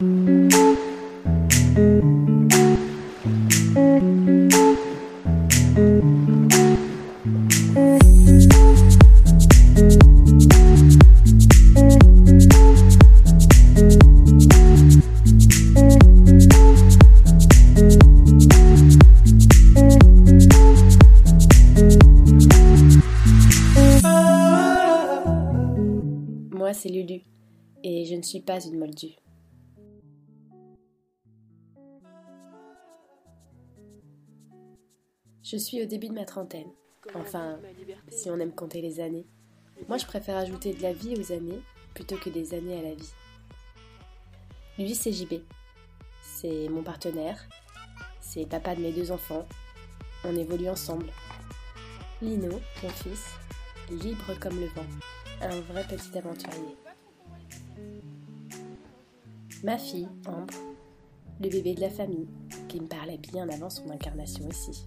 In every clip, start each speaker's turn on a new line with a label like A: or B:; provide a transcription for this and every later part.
A: Moi, c'est Lulu, et je ne suis pas une moldue. Je suis au début de ma trentaine. Enfin, si on aime compter les années. Moi, je préfère ajouter de la vie aux années plutôt que des années à la vie. Lui, c'est JB. C'est mon partenaire. C'est papa de mes deux enfants. On évolue ensemble. Lino, mon fils, libre comme le vent. Un vrai petit aventurier. Ma fille, Ambre, le bébé de la famille, qui me parlait bien avant son incarnation ici.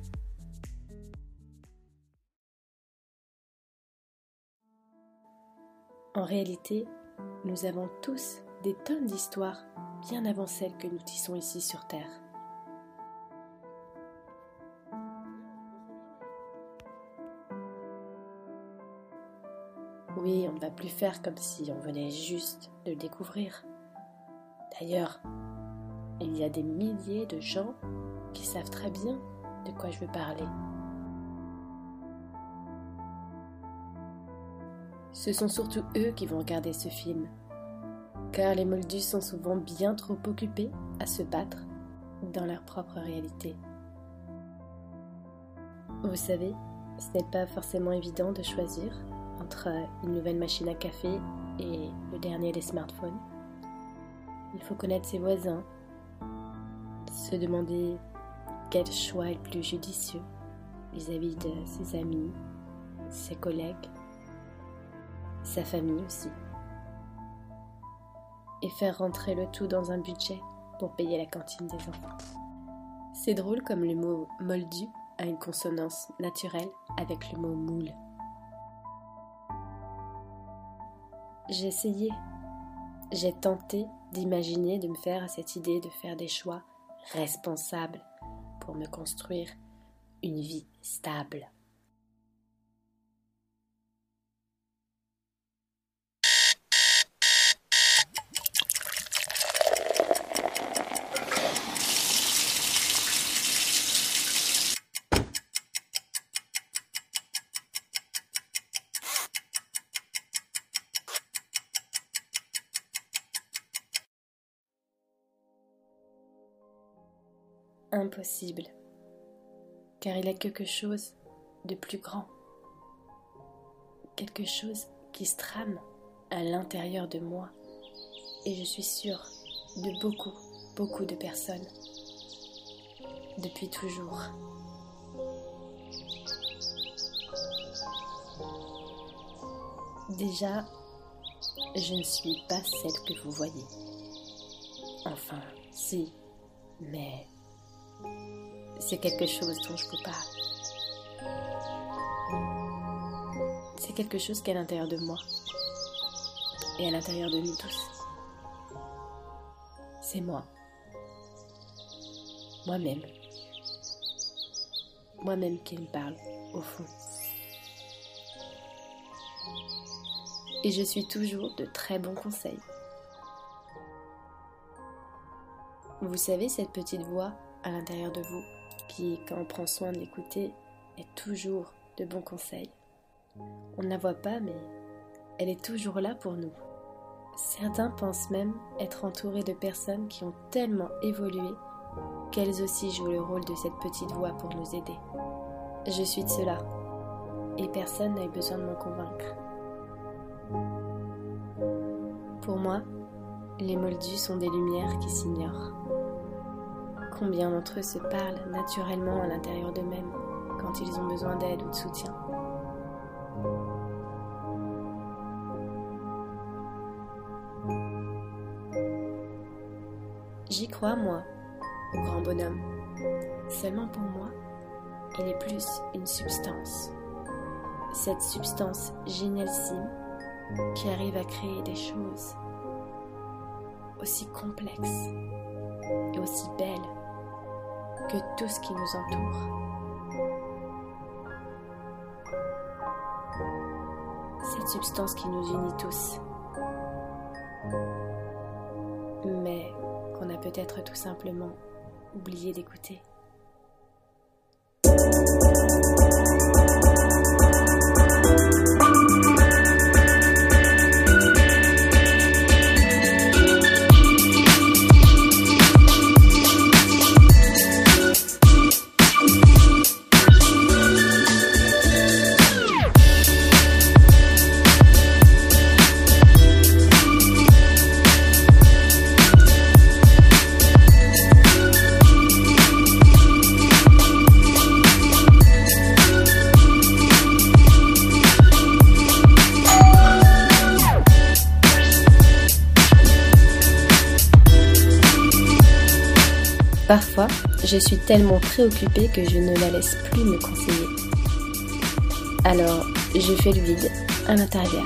A: En réalité, nous avons tous des tonnes d'histoires bien avant celles que nous tissons ici sur Terre. Oui, on ne va plus faire comme si on venait juste de le découvrir. D'ailleurs, il y a des milliers de gens qui savent très bien de quoi je veux parler. Ce sont surtout eux qui vont regarder ce film, car les Moldus sont souvent bien trop occupés à se battre dans leur propre réalité. Vous savez, ce n'est pas forcément évident de choisir entre une nouvelle machine à café et le dernier des smartphones. Il faut connaître ses voisins, se demander quel choix est le plus judicieux vis-à-vis de ses amis, ses collègues, sa famille aussi. Et faire rentrer le tout dans un budget pour payer la cantine des enfants. C'est drôle comme le mot moldu a une consonance naturelle avec le mot moule. J'ai essayé, j'ai tenté d'imaginer, de me faire à cette idée de faire des choix responsables pour me construire une vie stable. Impossible, car il y a quelque chose de plus grand, quelque chose qui se à l'intérieur de moi, et je suis sûre de beaucoup, beaucoup de personnes, depuis toujours. Déjà, je ne suis pas celle que vous voyez. Enfin, si, mais c'est quelque chose dont je vous parle. C'est quelque chose qui est à l'intérieur de moi et à l'intérieur de nous tous. C'est moi. Moi-même. Moi-même qui me parle, au fond. Et je suis toujours de très bons conseils. Vous savez, cette petite voix à l'intérieur de vous qui, quand on prend soin de l'écouter, est toujours de bons conseils. On ne la voit pas, mais elle est toujours là pour nous. Certains pensent même être entourés de personnes qui ont tellement évolué qu'elles aussi jouent le rôle de cette petite voix pour nous aider. Je suis de cela, et personne n'a eu besoin de m'en convaincre. Pour moi, les moldus sont des lumières qui s'ignorent. Combien d'entre eux se parlent naturellement à l'intérieur d'eux-mêmes quand ils ont besoin d'aide ou de soutien J'y crois, moi, au grand bonhomme. Seulement pour moi, il est plus une substance. Cette substance génialissime qui arrive à créer des choses. aussi complexe et aussi belle que tout ce qui nous entoure. Cette substance qui nous unit tous, mais qu'on a peut-être tout simplement oublié d'écouter. Parfois, je suis tellement préoccupée que je ne la laisse plus me conseiller. Alors, je fais le vide à l'intérieur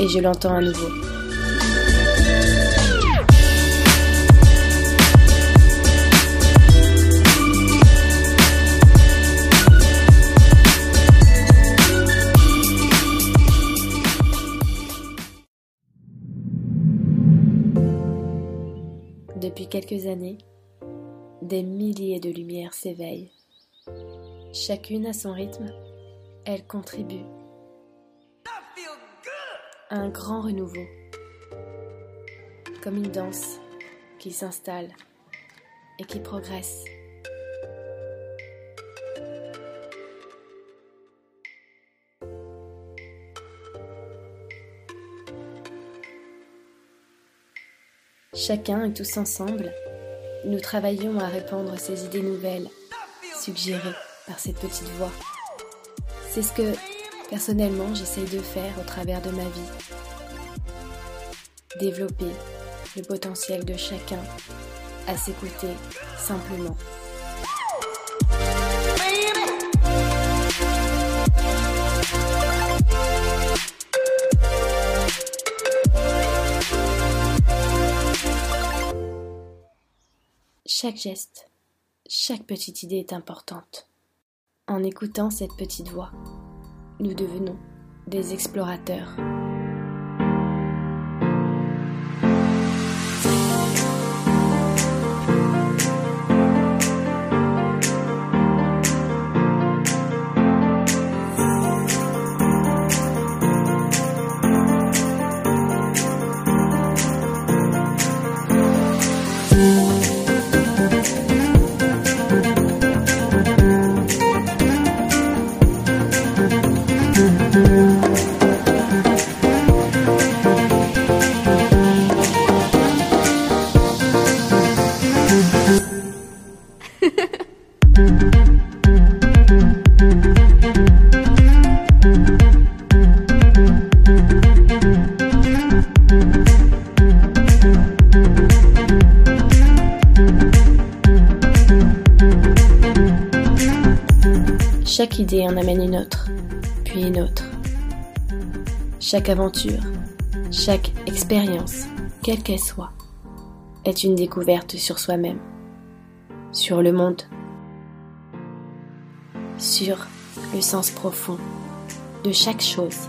A: et je l'entends à nouveau. Depuis quelques années, des milliers de lumières s'éveillent. Chacune à son rythme, elle contribue à un grand renouveau, comme une danse qui s'installe et qui progresse. Chacun et tous ensemble, nous travaillons à répandre ces idées nouvelles, suggérées par cette petite voix. C'est ce que, personnellement, j'essaye de faire au travers de ma vie. Développer le potentiel de chacun à s'écouter simplement. Chaque geste, chaque petite idée est importante. En écoutant cette petite voix, nous devenons des explorateurs. Idée en amène une autre, puis une autre. Chaque aventure, chaque expérience, quelle qu'elle soit, est une découverte sur soi-même, sur le monde, sur le sens profond de chaque chose.